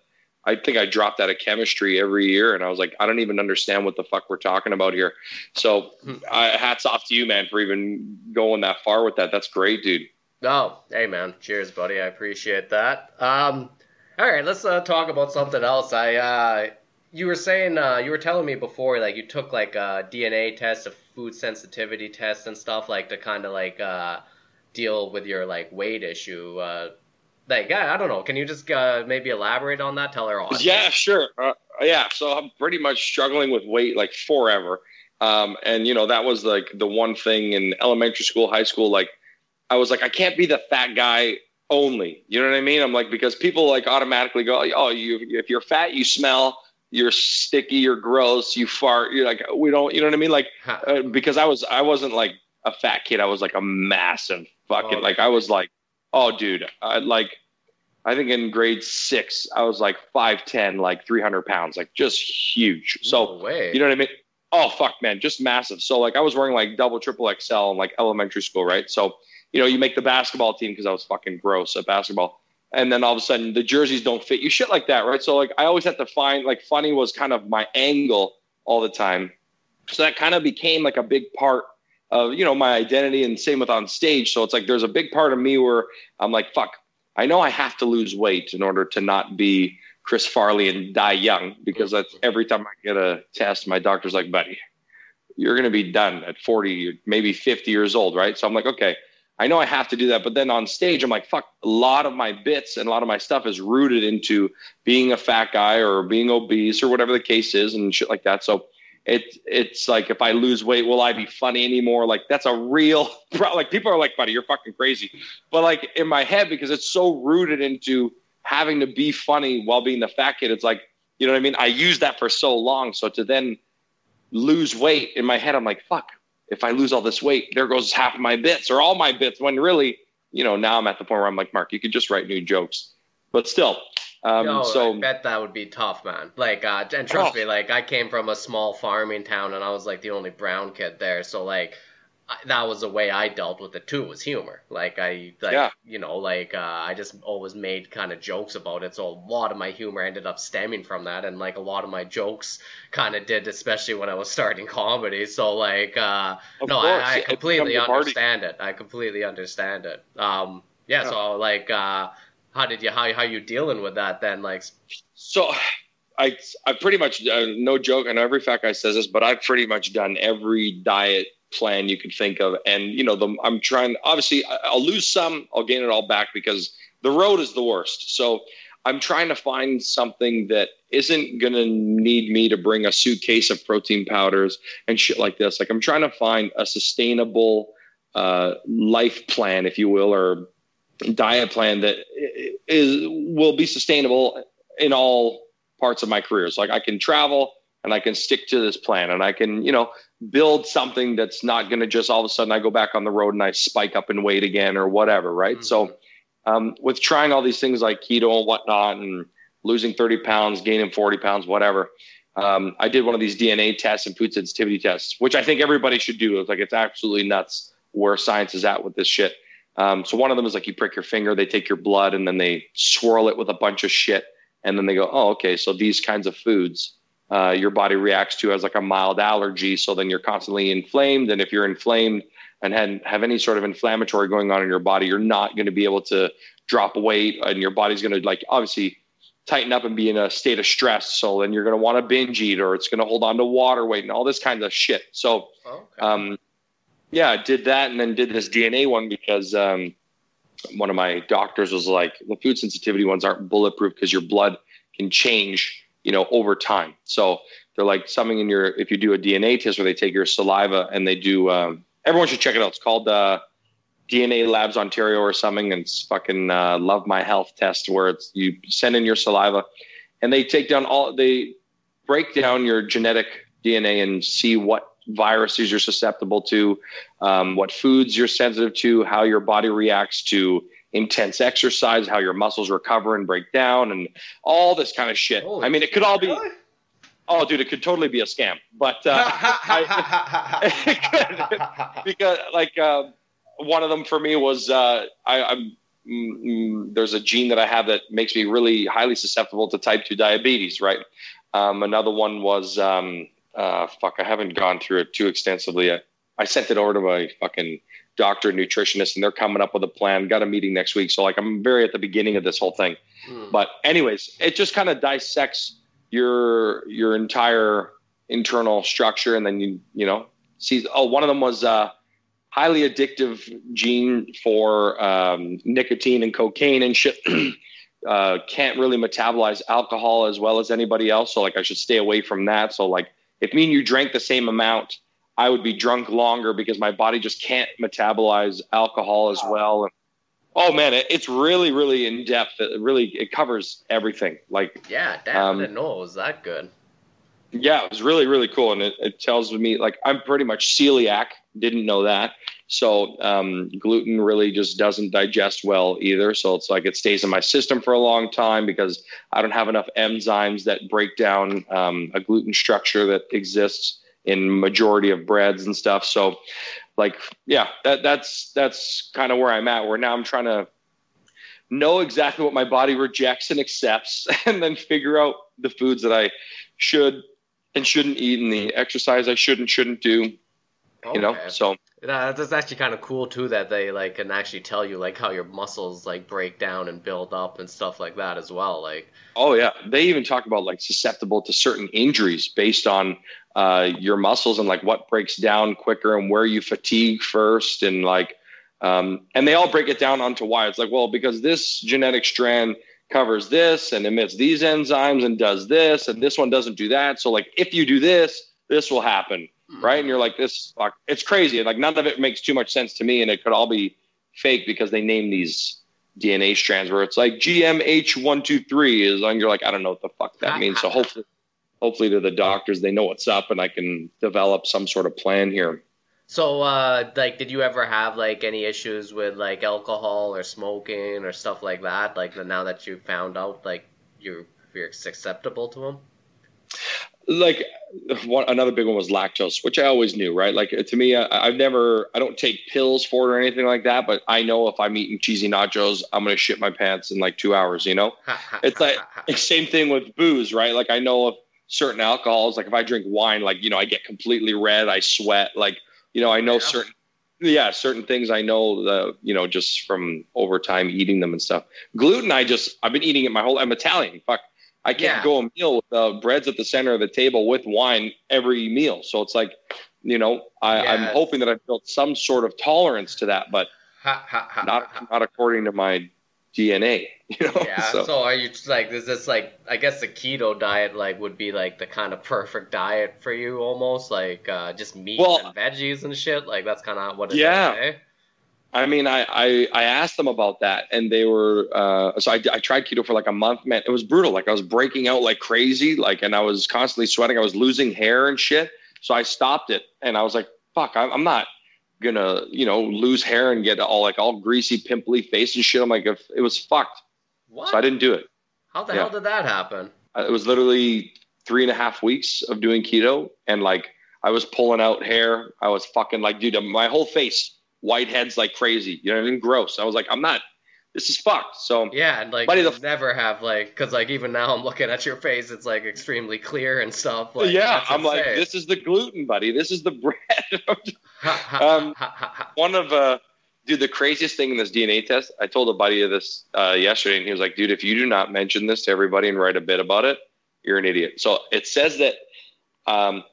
I think I dropped out of chemistry every year, and I was like, I don't even understand what the fuck we're talking about here. So, hmm. hats off to you, man, for even going that far with that. That's great, dude. Oh, hey, man. Cheers, buddy. I appreciate that. Um, all right, let's uh, talk about something else. I, uh, you were saying, uh, you were telling me before, like you took like a DNA test, a food sensitivity test, and stuff like to kind of like uh, deal with your like weight issue. Like yeah, I don't know. Can you just uh, maybe elaborate on that? Tell her all. Yeah, sure. Uh, yeah, so I'm pretty much struggling with weight like forever, um, and you know that was like the one thing in elementary school, high school. Like I was like, I can't be the fat guy only. You know what I mean? I'm like because people like automatically go, oh, you if you're fat, you smell. You're sticky. You're gross. You fart. You're like we don't. You know what I mean? Like uh, because I was I wasn't like a fat kid. I was like a massive fucking oh, like I was like Oh, dude, I, like I think in grade six, I was like five ten, like three hundred pounds, like just huge. So no you know what I mean? Oh fuck, man, just massive. So like I was wearing like double, triple XL in like elementary school, right? So you know you make the basketball team because I was fucking gross at basketball, and then all of a sudden the jerseys don't fit you, shit like that, right? So like I always had to find like funny was kind of my angle all the time. So that kind of became like a big part of you know my identity and same with on stage. So it's like there's a big part of me where i'm like fuck i know i have to lose weight in order to not be chris farley and die young because that's every time i get a test my doctor's like buddy you're going to be done at 40 maybe 50 years old right? So i'm like okay i know i have to do that. But then on stage i'm like fuck a lot of my bits and a lot of my stuff is rooted into being a fat guy or being obese or whatever the case is and shit like that. So it it's like if I lose weight, will I be funny anymore? Like that's a real like people are like, buddy, you're fucking crazy. But like in my head, because it's so rooted into having to be funny while being the fat kid, it's like, you know what I mean? I used that for so long. So to then lose weight in my head, I'm like, fuck, if I lose all this weight, there goes half my bits or all my bits when really you know, now I'm at the point where I'm like, Mark, you could just write new jokes. But still, um, Yo, so I bet that would be tough, man. Like, uh, and trust Oh. me, like I came from a small farming town, and I was like the only brown kid there, so like I, that was the way I dealt with it too. Was humor. Like I, like Yeah. you know, like uh, I just always made kind of jokes about it. So a lot of my humor ended up stemming from that, and like a lot of my jokes kind of did, especially when I was starting comedy. So like, uh, of no, I, I completely becomes a party. understand it. I completely understand it. Um, yeah, Yeah. So like, uh, how did you how how you dealing with that then? Like, So I I pretty much uh, no joke. I know every fat guy says this, but I've pretty much done every diet plan you could think of, and you know the I'm trying. Obviously, I'll lose some, I'll gain it all back because the road is the worst. So I'm trying to find something that isn't gonna need me to bring a suitcase of protein powders and shit like this. Like I'm trying to find a sustainable uh, life plan, if you will, or diet plan that is will be sustainable in all parts of my career. So like I can travel and I can stick to this plan and I can, you know, build something that's not going to just all of a sudden I go back on the road and I spike up in weight again or whatever. Right. So, um, with trying all these things like keto and whatnot and losing 30 pounds, gaining 40 pounds, whatever. Um, I did one of these DNA tests and food sensitivity tests, which I think everybody should do. It's like, it's absolutely nuts where science is at with this shit. Um, so one of them is like you prick your finger, they take your blood and then they swirl it with a bunch of shit. And then they go, oh, okay, so these kinds of foods uh, your body reacts to as like a mild allergy. So then you're constantly inflamed. And if you're inflamed and had, have any sort of inflammatory going on in your body, you're not going to be able to drop weight and your body's going to like obviously tighten up and be in a state of stress. So then you're going to want to binge eat or it's going to hold on to water weight and all this kind of shit. So okay. um, yeah, I did that and then did this DNA one because um, one of my doctors was like, the food sensitivity ones aren't bulletproof because your blood can change, you know, over time. So they're like something in your, if you do a DNA test where they take your saliva and they do, um, everyone should check it out. It's called uh, DNA Labs Ontario or something. And it's fucking uh, Love My Health test where it's you send in your saliva and they take down all, they break down your genetic DNA and see what viruses you're susceptible to, um, what foods you're sensitive to, how your body reacts to intense exercise, how your muscles recover and break down, and all this kind of shit. Holy I mean, it could all be, Really? oh, dude, it could totally be a scam. But uh, because, like, uh, one of them for me was uh, I, I'm. mm, mm, There's a gene that I have that makes me really highly susceptible to type 2 diabetes, right? Um, another one was um, uh, fuck, I haven't gone through it too extensively yet. I sent it over to my fucking doctor, nutritionist, and they're coming up with a plan. Got a meeting next week. So, like, I'm very at the beginning of this whole thing. Hmm. But, anyways, it just kind of dissects your your entire internal structure. And then you, you know, see, oh, one of them was uh, highly addictive gene for um, nicotine and cocaine and shit. uh, can't really metabolize alcohol as well as anybody else. So like I should stay away from that. So like if me and you drank the same amount, I would be drunk longer because my body just can't metabolize alcohol as well. And, oh man, it, it's really, really in depth. It really, it covers everything. Like, yeah, damn, Um, I didn't know it was that good. yeah, it was really, really cool. And it, it tells me like I'm pretty much celiac. Didn't know that. So um, gluten really just doesn't digest well either. So it's like it stays in my system for a long time because I don't have enough enzymes that break down um, a gluten structure that exists in majority of breads and stuff. So like yeah, that that's that's kind of where I'm at. Where now I'm trying to know exactly what my body rejects and accepts, and then figure out the foods that I should and shouldn't eat, and the exercise I should and shouldn't do. You know, so that's actually kind of cool too that they like can actually tell you like how your muscles like break down and build up and stuff like that as well. Like, Oh yeah, they even talk about like susceptible to certain injuries based on uh, your muscles and like what breaks down quicker and where you fatigue first and like, um, and they all break it down onto why it's like well because this genetic strand covers this and emits these enzymes and does this and this one doesn't do that. So like if you do this, this will happen, right? And you're like this, fuck, it's crazy. Like none of it makes too much sense to me, and it could all be fake because they name these DNA strands where it's like GMH123 is on. You're like, I don't know what the fuck that means. So hopefully, hopefully to the doctors, they know what's up and I can develop some sort of plan here. So, uh, like, did you ever have like any issues with like alcohol or smoking or stuff like that? Like, now that you found out, like, you're you're acceptable to them. Like, one another big one was lactose, which I always knew, right? Like to me, I, I've never, I don't take pills for it or anything like that, but I know if I'm eating cheesy nachos, I'm gonna shit my pants in like two hours. You know, it's like same thing with booze, right? Like I know if certain alcohols, like if I drink wine, like you know, I get completely red, I sweat, like you know, I know yeah. certain yeah, certain things I know the you know just from over time eating them and stuff. Gluten, I just I've been eating it my whole. I'm Italian. Fuck, I can't yeah. go a meal with uh, breads at the center of the table with wine every meal. So it's like, you know, I. I'm hoping that I've built some sort of tolerance to that, but not not according to my DNA. You know? Yeah. So. so. are you like is this like I guess the keto diet like would be like the kind of perfect diet for you almost like uh, just meat well, and veggies and shit like that's kind of what it yeah. Is, eh? I mean, I, I, I asked them about that, and they were uh, so I, I tried keto for like a month. Man, it was brutal. Like I was breaking out like crazy, like, and I was constantly sweating. I was losing hair and shit. So I stopped it, and I was like, "Fuck, I'm not gonna, you know, lose hair and get all like all greasy, pimply face and shit." I'm like, if it was fucked. What? So I didn't do it. How the yeah. hell did that happen? It was literally three and a half weeks of doing keto, and like I was pulling out hair. I was fucking like, dude, my whole face whiteheads like crazy. You know what I mean? Gross. I was like, I'm not. This is fucked. So yeah, and like you never have like because like even now I'm looking at your face, it's like extremely clear and stuff. Like, yeah, I'm like, this is the gluten, buddy. This is the bread. um, one of uh dude, the craziest thing in this DNA test, I told a buddy of this uh, yesterday, and he was like, dude, if you do not mention this to everybody and write a bit about it, you're an idiot. So it says that um,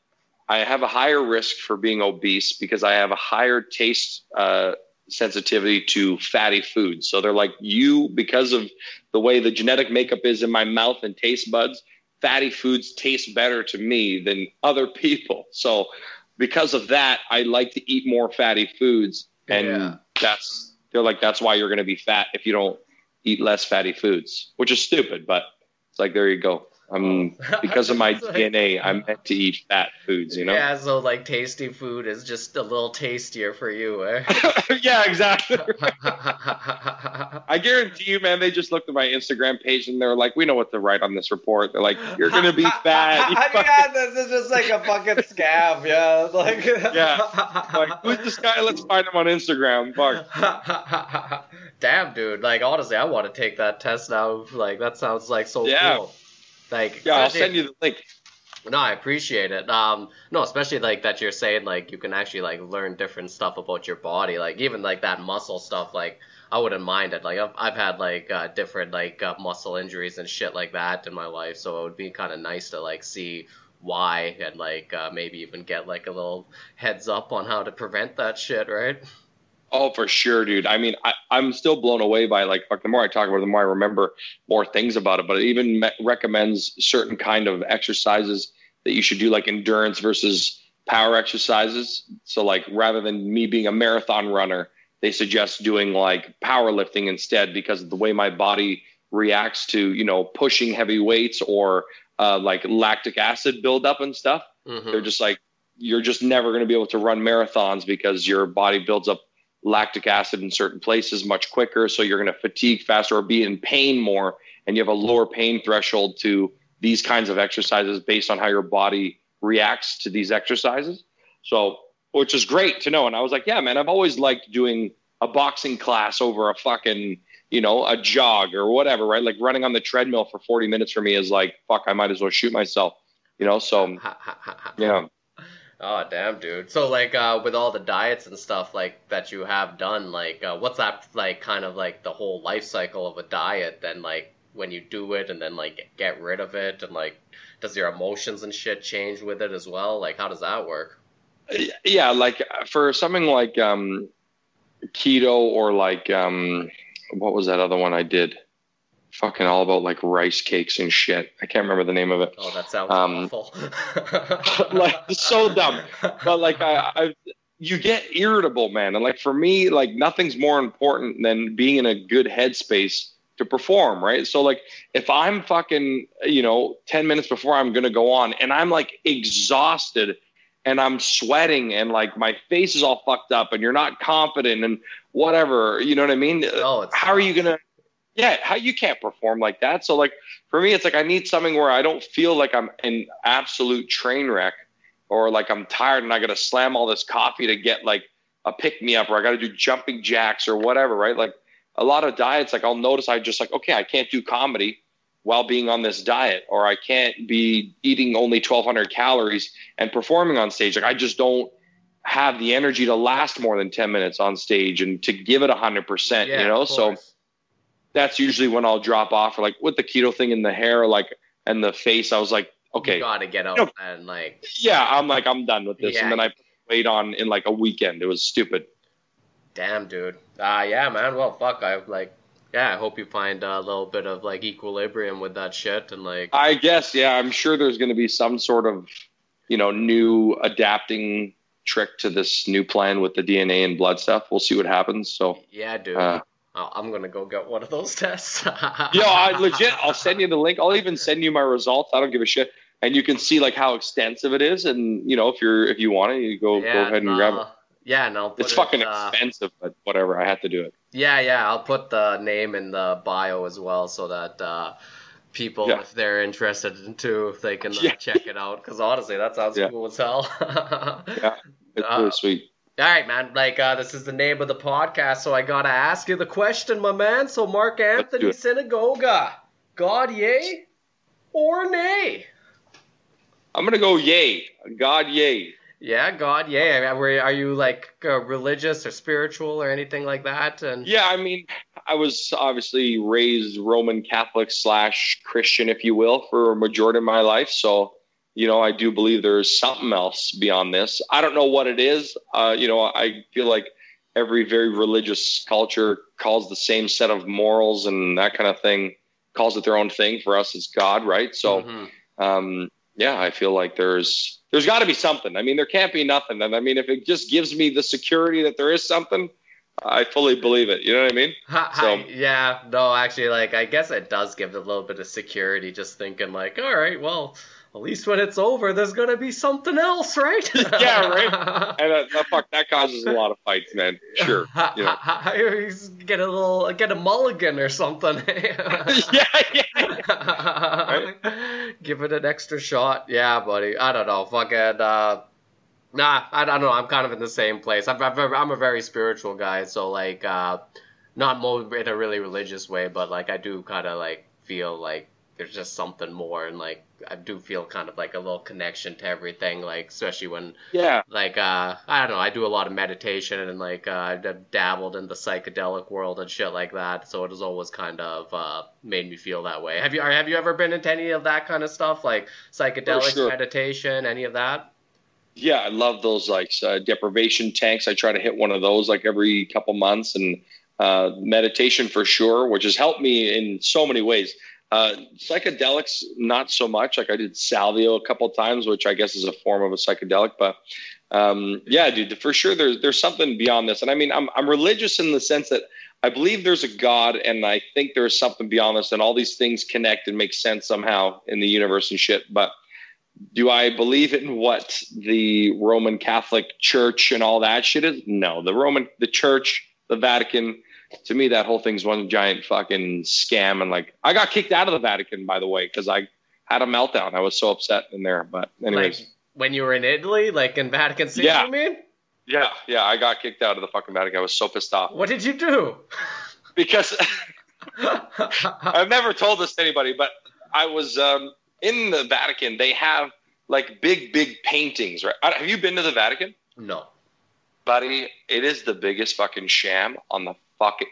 I have a higher risk for being obese because I have a higher taste uh, sensitivity to fatty foods. So they're like, you, because of the way the genetic makeup is in my mouth and taste buds, fatty foods taste better to me than other people. So because of that, I like to eat more fatty foods. And yeah that's they're like that's why you're going to be fat if you don't eat less fatty foods, which is stupid, but it's like there you go. I'm because of my DNA, I'm meant to eat fat foods, you know. Yeah, so like tasty food is just a little tastier for you, eh? yeah, exactly. I guarantee you, man. They just looked at my Instagram page and they're like, "We know what to write on this report." They're like, "You're gonna be fat." yeah, this is just like a fucking scam. Yeah, like yeah. Like who's this guy? Let's find him on Instagram. Fuck. Damn, dude. Like honestly, I want to take that test now. Like that sounds like so yeah. cool. Like yeah, I'll send you the link. No, I appreciate it. Um, no, especially like that you're saying like you can actually like learn different stuff about your body. Like even like that muscle stuff. Like I wouldn't mind it. Like I've I've had like uh, different like uh, muscle injuries and shit like that in my life. So it would be kind of nice to like see why and like uh, maybe even get like a little heads up on how to prevent that shit, right? Oh, for sure, dude. I mean, I, I'm still blown away by like, fuck, the more I talk about it, the more I remember more things about it. But it even me- recommends certain kind of exercises that you should do, like endurance versus power exercises. So, like, rather than me being a marathon runner, they suggest doing like powerlifting instead because of the way my body reacts to, you know, pushing heavy weights or uh, like lactic acid buildup and stuff. Mm-hmm. They're just like, you're just never going to be able to run marathons because your body builds up lactic acid in certain places much quicker. So you're going to fatigue faster or be in pain more. And you have a lower pain threshold to these kinds of exercises based on how your body reacts to these exercises. So, which is great to know. And I was like, yeah, man, I've always liked doing a boxing class over a fucking, you know, a jog or whatever, right? Like running on the treadmill for 40 minutes for me is like, fuck, I might as well shoot myself, you know? So, yeah. Oh damn, dude. So like uh, with all the diets and stuff like that you have done, like uh, what's that like kind of like the whole life cycle of a diet? Then like when you do it and then like get rid of it and like does your emotions and shit change with it as well? Like how does that work? Yeah, like for something like um, keto or like um, what was that other one I did? Fucking all about like rice cakes and shit. I can't remember the name of it. Oh, that sounds um, awful. like so dumb, but like I, I, you get irritable, man. And like for me, like nothing's more important than being in a good headspace to perform, right? So like if I'm fucking, you know, 10 minutes before I'm going to go on and I'm like exhausted and I'm sweating and like my face is all fucked up and you're not confident and whatever. You know what I mean? Oh, how are you gonna? Yeah, how you can't perform like that. So like for me, it's like I need something where I don't feel like I'm an absolute train wreck or like I'm tired and I got to slam all this coffee to get like a pick me up or I got to do jumping jacks or whatever, right? Like a lot of diets, like I'll notice I just like, okay, I can't do comedy while being on this diet, or I can't be eating only 1200 calories and performing on stage. Like I just don't have the energy to last more than 10 minutes on stage and to give it 100%, Yeah, you know? So. That's usually when I'll drop off or like with the keto thing in the hair, like, and the face, I was like, okay, you gotta get out No. and like yeah, I'm like, I'm done with this. Yeah. And then I weight on in like a weekend. It was stupid. Damn, dude. Ah, yeah, man. Well, fuck. I like. Yeah, I hope you find a little bit of like equilibrium with that shit and like. I guess, yeah, I'm sure there's going to be some sort of, you know, new adapting trick to this new plan with the DNA and blood stuff. We'll see what happens. So, Yeah, dude. uh, I'm gonna go get one of those tests. yo, I legit, I'll send you the link. I'll even send you my results. I don't give a shit. And you can see like how extensive it is. And, you know, if you're, if you want it, you go, go ahead and grab it. Yeah, and I'll It's it, fucking uh, expensive, but whatever. I had to do it. Yeah, yeah. I'll put the name in the bio as well, so that uh, people, Yeah. if they're interested in too, if they can uh, Yeah. check it out. Because honestly, that sounds Yeah. cool as hell. Yeah. It's Uh, really sweet. All right, man. Like, uh, this is the name of the podcast, so I gotta ask you the question, my man. So, Mark Anthony. Synagoga, God, yay or nay? I'm going to go yay. God, yay. Yeah, God, yay. I mean, were- Are you like uh, religious or spiritual or anything like that? And Yeah, I mean, I was obviously raised Roman Catholic slash Christian, if you will, for a majority of my life. So, you know, I do believe there's something else beyond this. I don't know what it is. Uh, you know, I feel like every very religious culture calls the same set of morals and that kind of thing, calls it their own thing. For us, it's God, right? So, Mhm. um, yeah, I feel like there's there's got to be something. I mean, there can't be nothing. And I mean, if it just gives me the security that there is something, I fully believe it. You know what I mean? So- yeah, no, actually, like I guess it does give a little bit of security. Just thinking, like, all right, well, at least when it's over, there's gonna be something else, right? Yeah, right. And uh, uh, fuck, that causes a lot of fights, man. Sure. You know. ha- ha- he's get a little, get a mulligan or something. yeah, yeah. Give it an extra shot. Yeah, buddy. I don't know. Fucking. Uh, nah, I don't know. I'm kind of in the same place. I'm, I'm, I'm a very spiritual guy, so like, uh, not more in a really religious way, but like, I do kind of like feel like there's just something more, and like, I do feel kind of like a little connection to everything, like, especially when Yeah. like uh I don't know, I do a lot of meditation and like uh I've dabbled in the psychedelic world and shit like that, so it has always kind of uh made me feel that way. Have you have you ever been into any of that kind of stuff like psychedelic sure. meditation, any of that? Yeah, I love those like uh, deprivation tanks. I try to hit one of those like every couple months, and uh, meditation for sure, which has helped me in so many ways. Uh, psychedelics, not so much. Like I did salvia a couple times, which I guess is a form of a psychedelic. But um, yeah, dude, for sure, there's there's something beyond this. And I mean, I'm I'm religious in the sense that I believe there's a God, and I think there's something beyond this, and all these things connect and make sense somehow in the universe and shit. But do I believe in what the Roman Catholic Church and all that shit is? No, the Roman, the Church, the Vatican. To me, that whole thing's one giant fucking scam. And like, I got kicked out of the Vatican, by the way, because I had a meltdown. I was so upset in there. But anyways, Like when you were in Italy, like in Vatican City, Yeah. you mean? yeah, yeah, I got kicked out of the fucking Vatican. I was so pissed off What did you do? because I've never told this to anybody, but I was um, in the Vatican. They have like big, big paintings, right? Have you been to the Vatican? no. buddy, it is the biggest fucking sham on the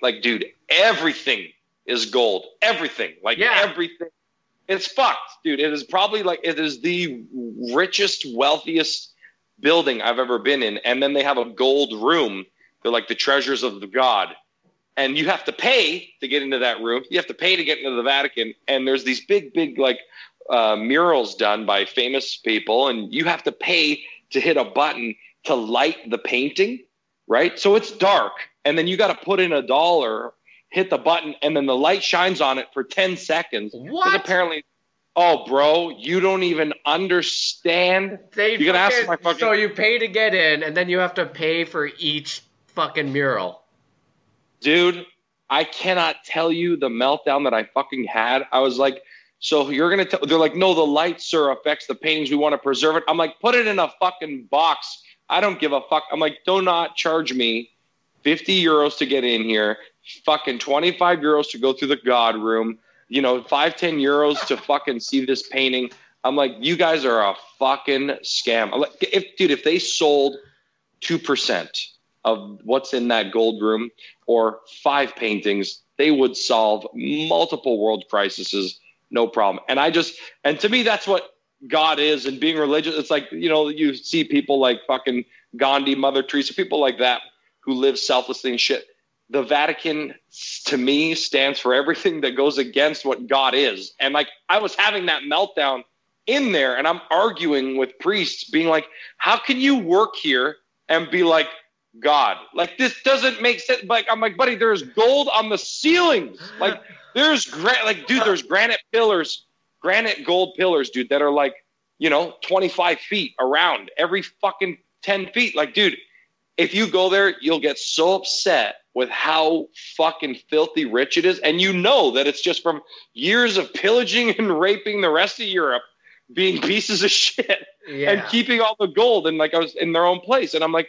like, dude. Everything is gold. Everything, like Yeah. everything. It's fucked, dude. It is probably like it is the richest, wealthiest building I've ever been in. And then they have a gold room. They're like the treasures of the god. And you have to pay to get into that room. You have to pay to get into the Vatican. And there's these big, big like uh, murals done by famous people, and you have to pay to hit a button to light the painting, right? So it's dark, and then you got to put in a dollar, hit the button, and then the light shines on it for 10 seconds. What? apparently, Oh, bro, you don't even understand. They You gotta ask my fucking- So you pay to get in, and then you have to pay for each fucking mural. dude, I cannot tell you the meltdown that I fucking had. I was like, so you're gonna tell? They're like, no, the light, sir, affects the paintings. We want to preserve it. I'm like, put it in a fucking box. I don't give a fuck. I'm like, do not charge me 50 euros to get in here, fucking 25 euros to go through the god room, you know, five, 10 euros to fucking see this painting. I'm like, you guys are a fucking scam. I'm like, if dude, if they sold two percent of what's in that gold room or five paintings, they would solve multiple world crises, no problem. And I just, and to me, that's what God is. And being religious, it's like you know, you see people like fucking Gandhi, Mother Teresa, people like that who live selflessly and shit. The Vatican, to me, stands for everything that goes against what God is. And like, I was having that meltdown in there, and I'm arguing with priests, being like, "How can you work here and be like?" God. Like this doesn't make sense. Like I'm like, buddy, there's gold on the ceilings. Like there's like, dude, there's granite pillars, granite gold pillars, dude, that are like, you know, 25 feet around every fucking 10 feet. Like, dude, if you go there, you'll get so upset with how fucking filthy rich it is. And you know that it's just from years of pillaging and raping the rest of Europe, being pieces of shit Yeah. and keeping all the gold and like I was in their own place. And I'm like,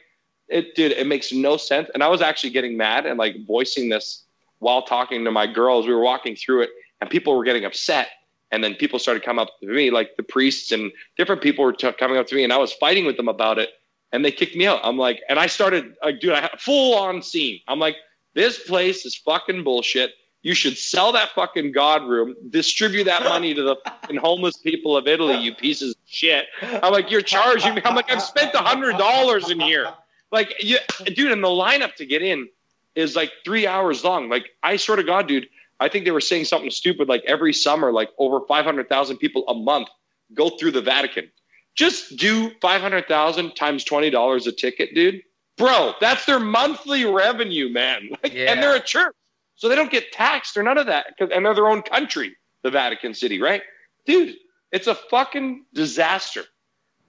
it dude, it makes no sense. And I was actually getting mad and like voicing this while talking to my girls. We were walking through it and people were getting upset. And then people started coming up to me, like the priests and different people were t- coming up to me, and I was fighting with them about it. And they kicked me out. I'm like, and I started, like, dude, I had full on scene. I'm like, this place is fucking bullshit. You should sell that fucking God room, distribute that money to the fucking homeless people of Italy, you pieces of shit. I'm like, you're charging me. I'm like, I've spent a hundred dollars in here. Like, you, dude, and the lineup to get in is like three hours long. Like, I swear to God, dude, I think they were saying something stupid. Like every summer, like over 500,000 people a month go through the Vatican. Just do 500,000 times $20 a ticket, dude. Bro, that's their monthly revenue, man. Like, Yeah. And they're a church. So they don't get taxed or none of that. And they're their own country, the Vatican City, right? Dude, it's a fucking disaster.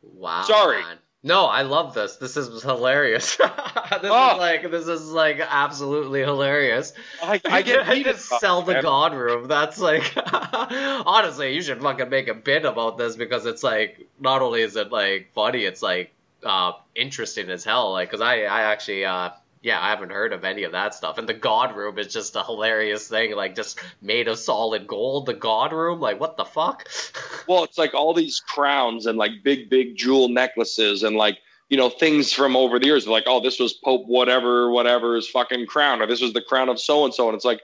Wow. Sorry. man. No, I love this. This is hilarious. this Oh. is like this is like absolutely hilarious. I, I get I just sell the man. god room. That's like honestly, you should fucking make a bit about this because it's like not only is it like funny, it's like uh interesting as hell. Like, cause I I actually uh yeah I haven't heard of any of that stuff. And the god room is just a hilarious thing. Like just made of solid gold. The god room, like what the fuck? Well, it's like all these crowns and like big, big jewel necklaces and like, you know, things from over the years. Like, oh, this was Pope whatever, whatever's fucking crown, or this was the crown of so and so. And it's like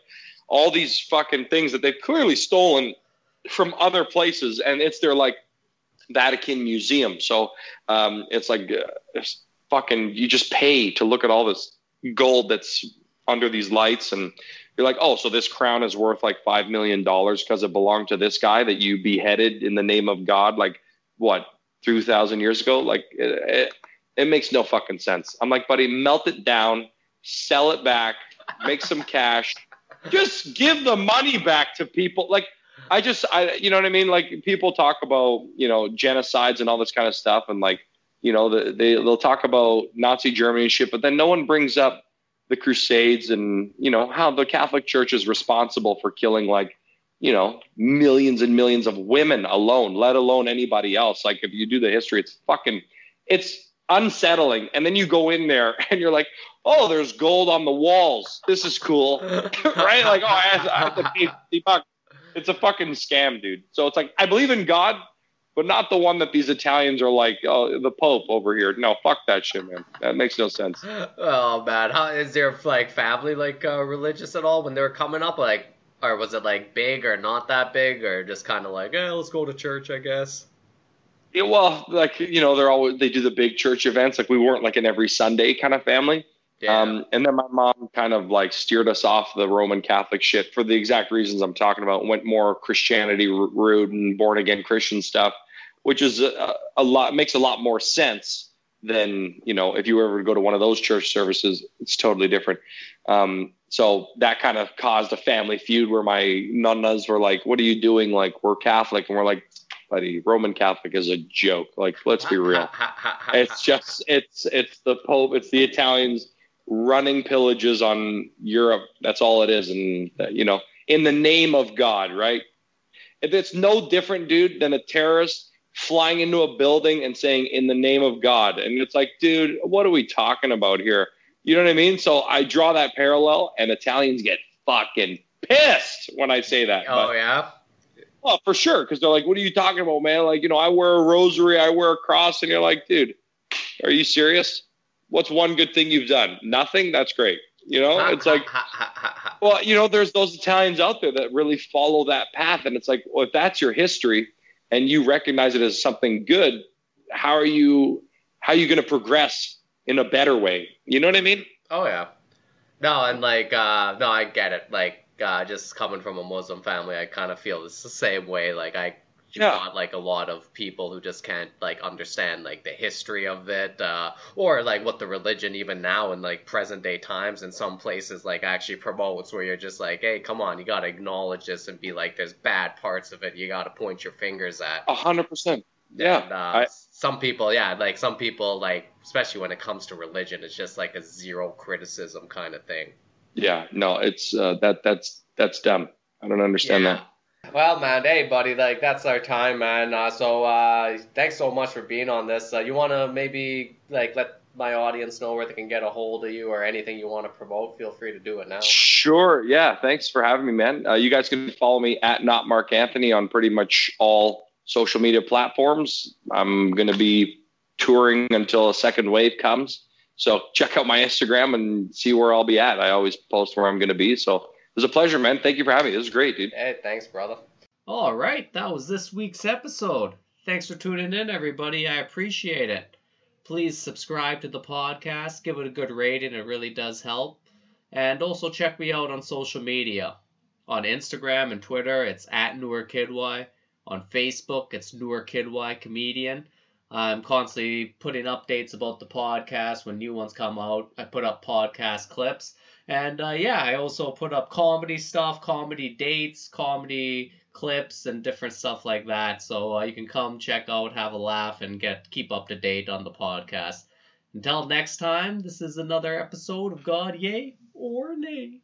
all these fucking things that they've clearly stolen from other places. And it's their like Vatican museum. So um, it's like uh, it's fucking, you just pay to look at all this gold that's under these lights. And you're like, oh, so this crown is worth like $5 million because it belonged to this guy that you beheaded in the name of God, like what, three thousand years ago? Like, it, it, it makes no fucking sense. I'm like, buddy, melt it down, sell it back, make some cash, just give the money back to people. Like, I just, I, you know what I mean? Like, people talk about, you know, genocides and all this kind of stuff, and like, you know, the, they they'll talk about Nazi Germany and shit, but then no one brings up the Crusades and you know how the Catholic Church is responsible for killing like you know millions and millions of women alone, let alone anybody else. Like if you do the history, it's fucking, it's unsettling. And then you go in there and you're like, oh, there's gold on the walls. This is cool, right? Like oh, I have, to. It's a fucking scam, dude. So it's like I believe in God, but not the one that these Italians are like, oh, the Pope over here. No, fuck that shit, man. That makes no sense. Oh man, how is their like family like uh, religious at all when they were coming up? Like, or was it like big or not that big, or just kind of like, eh, let's go to church, I guess. Yeah, well, like you know, they're always they do the big church events. Like we weren't like an every Sunday kind of family. Yeah. Um, and then my mom kind of like steered us off the Roman Catholic shit for the exact reasons I'm talking about. Went more Christianity root and born again Christian stuff, which is a, a lot makes a lot more sense than you know if you were ever to go to one of those church services. It's totally different. Um, so that kind of caused a family feud where my nonnas were like, "What are you doing? Like we're Catholic," and we're like, "Buddy, Roman Catholic is a joke. Like let's be real. it's just it's it's the Pope, it's the Italians." running pillages on Europe. That's all it is. And, uh, you know, in the name of God, right? It's no different, dude, than a terrorist flying into a building and saying, in the name of God. And it's like, dude, what are we talking about here? You know what I mean? So I draw that parallel, and Italians get fucking pissed when I say that. Oh, but, yeah? Well, for sure. Because they're like, what are you talking about, man? Like, you know, I wear a rosary, I wear a cross. And you're like, dude, are you serious? what's one good thing you've done? Nothing. That's great. You know, it's like, well, you know, there's those Italians out there that really follow that path, and it's like, well, if that's your history and you recognize it as something good, how are you how are you going to progress in a better way? You know what I mean? Oh yeah. No, and like, uh, no, I get it. Like, uh, just coming from a Muslim family, I kind of feel it's the same way. Like, I you've yeah. got like a lot of people who just can't like understand like the history of it uh, or like what the religion even now in like present day times in some places like actually promotes where you're just like hey come on you got to acknowledge this and be like there's bad parts of it you got to point your fingers at. A hundred percent. Yeah and, uh, I... some people yeah like some people like especially when it comes to religion it's just like a zero criticism kind of thing. Yeah no it's uh, that that's that's dumb. I don't understand yeah. that well, man, hey, buddy, like that's our time, man. Uh, so uh, thanks so much for being on this. Uh, you want to maybe like let my audience know where they can get a hold of you or anything you want to promote? Feel free to do it now. Sure. Yeah. Thanks for having me, man. Uh, you guys can follow me at not Mark Anthony on pretty much all social media platforms. I'm to be touring until a second wave comes. So check out my Instagram and see where I'll be at. I always post where I'm to be. So was a pleasure, man. Thank you for having me. This was great, dude. Hey, thanks, brother. All right, that was this week's episode. Thanks for tuning in, everybody. I appreciate it. Please subscribe to the podcast, give it a good rating, it really does help. And also check me out on social media. On Instagram and Twitter, it's at NewerKidY. On Facebook, it's NewerKidY Comedian. I'm constantly putting updates about the podcast when new ones come out. I put up podcast clips. And uh, yeah, I also put up comedy stuff, comedy dates, comedy clips, and different stuff like that. So uh, you can come check out, have a laugh, and get keep up to date on the podcast. Until next time, this is another episode of God Yay or Nay.